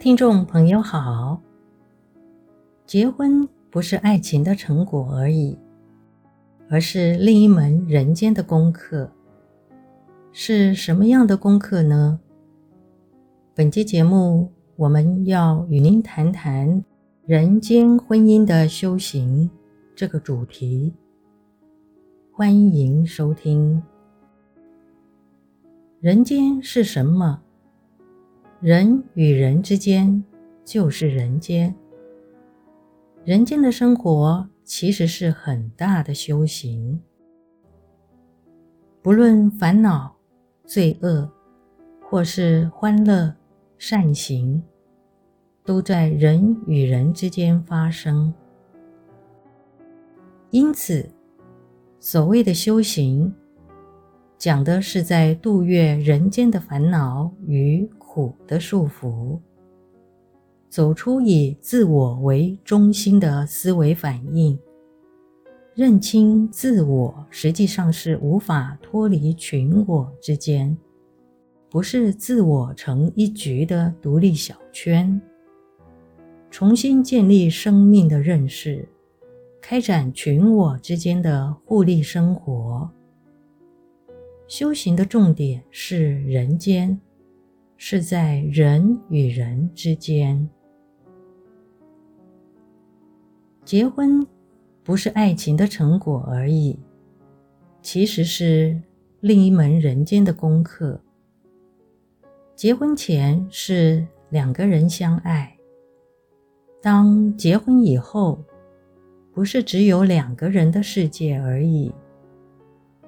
听众朋友好，结婚不是爱情的成果而已，而是另一门人间的功课。是什么样的功课呢？本期节目我们要与您谈谈人间婚姻的修行这个主题。欢迎收听。人间是什么？人与人之间就是人间。人间的生活其实是很大的修行，不论烦恼、罪恶，或是欢乐、善行，都在人与人之间发生。因此，所谓的修行，讲的是在度越人间的烦恼与苦的束缚，走出以自我为中心的思维反应，认清自我实际上是无法脱离群我之间，不是自我成一局的独立小圈，重新建立生命的认识。开展群我之间的互利生活，修行的重点是人间，是在人与人之间。结婚不是爱情的成果而已，其实是另一门人间的功课。结婚前是两个人相爱，当结婚以后，不是只有两个人的世界而已。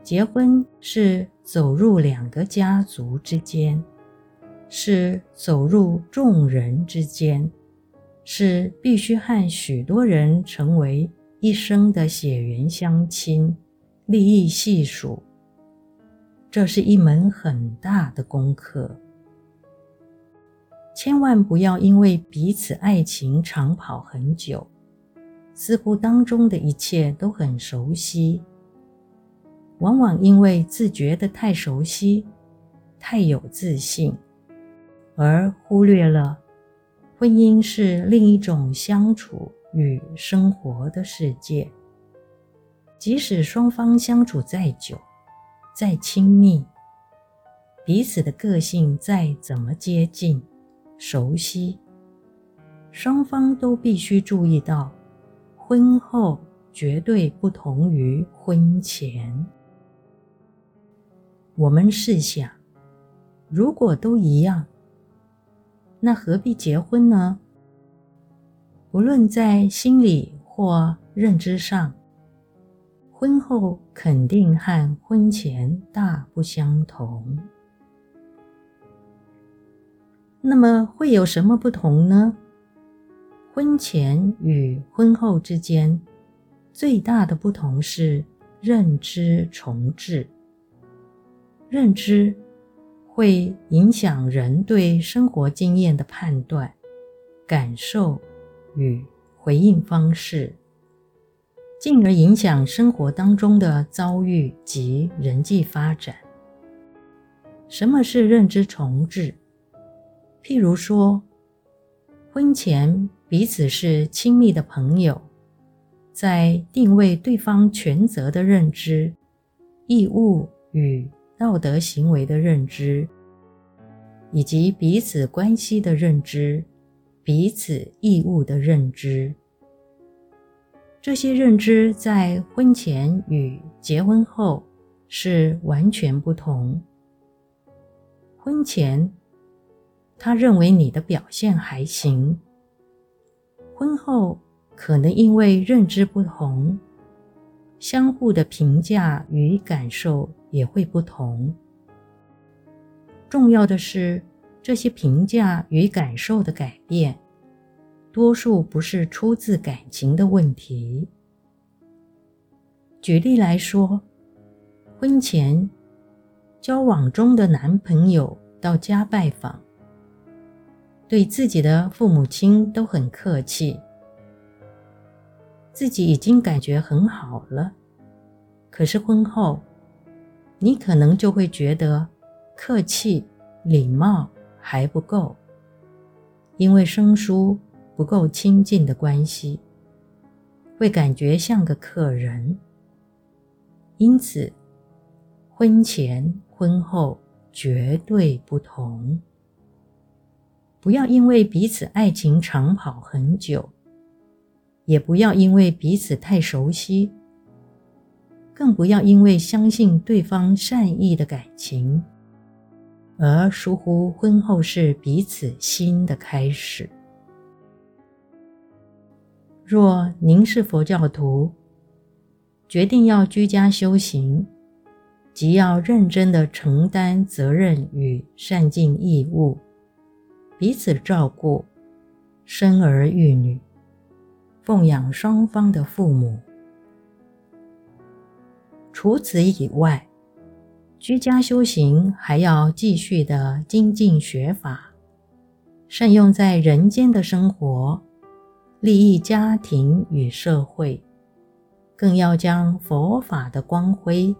结婚是走入两个家族之间，是走入众人之间，是必须和许多人成为一生的血缘相亲、利益系数。这是一门很大的功课，千万不要因为彼此爱情长跑很久。似乎当中的一切都很熟悉，往往因为自觉得太熟悉、太有自信，而忽略了婚姻是另一种相处与生活的世界。即使双方相处再久、再亲密，彼此的个性再怎么接近、熟悉，双方都必须注意到。婚后绝对不同于婚前。我们试想，如果都一样，那何必结婚呢？无论在心理或认知上，婚后肯定和婚前大不相同。那么会有什么不同呢？婚前与婚后之间最大的不同是认知重置。认知会影响人对生活经验的判断、感受与回应方式，进而影响生活当中的遭遇及人际发展。什么是认知重置？譬如说，婚前，彼此是亲密的朋友，在定位对方权责的认知、义务与道德行为的认知，以及彼此关系的认知、彼此义务的认知，这些认知在婚前与结婚后是完全不同。婚前，他认为你的表现还行。婚后可能因为认知不同，相互的评价与感受也会不同。重要的是，这些评价与感受的改变，多数不是出自感情的问题。举例来说，婚前交往中的男朋友到家拜访。对自己的父母亲都很客气，自己已经感觉很好了。可是婚后，你可能就会觉得客气、礼貌还不够，因为生疏不够亲近的关系，会感觉像个客人。因此，婚前婚后绝对不同。不要因为彼此爱情长跑很久，也不要因为彼此太熟悉，更不要因为相信对方善意的感情，而疏忽婚后是彼此新的开始。若您是佛教徒，决定要居家修行，即要认真的承担责任与善尽义务，彼此照顾，生儿育女，奉养双方的父母。除此以外，居家修行还要继续的精进学法，善用在人间的生活，利益家庭与社会，更要将佛法的光辉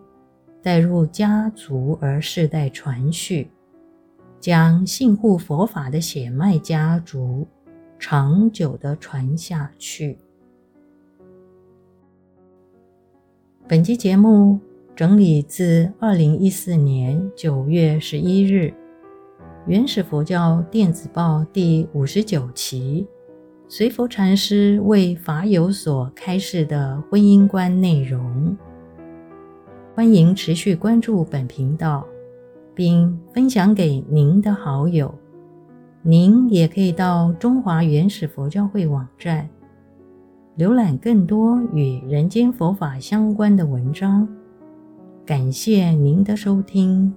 带入家族而世代传续，将信护佛法的血脉家族长久的传下去。本期节目。整理自二零一四年九月十一日《原始佛教电子报》第五十九期，随佛禅师为法友所开示的婚姻观内容。欢迎持续关注本频道，并分享给您的好友。您也可以到中华原始佛教会网站，浏览更多与人间佛法相关的文章。感谢您的收听。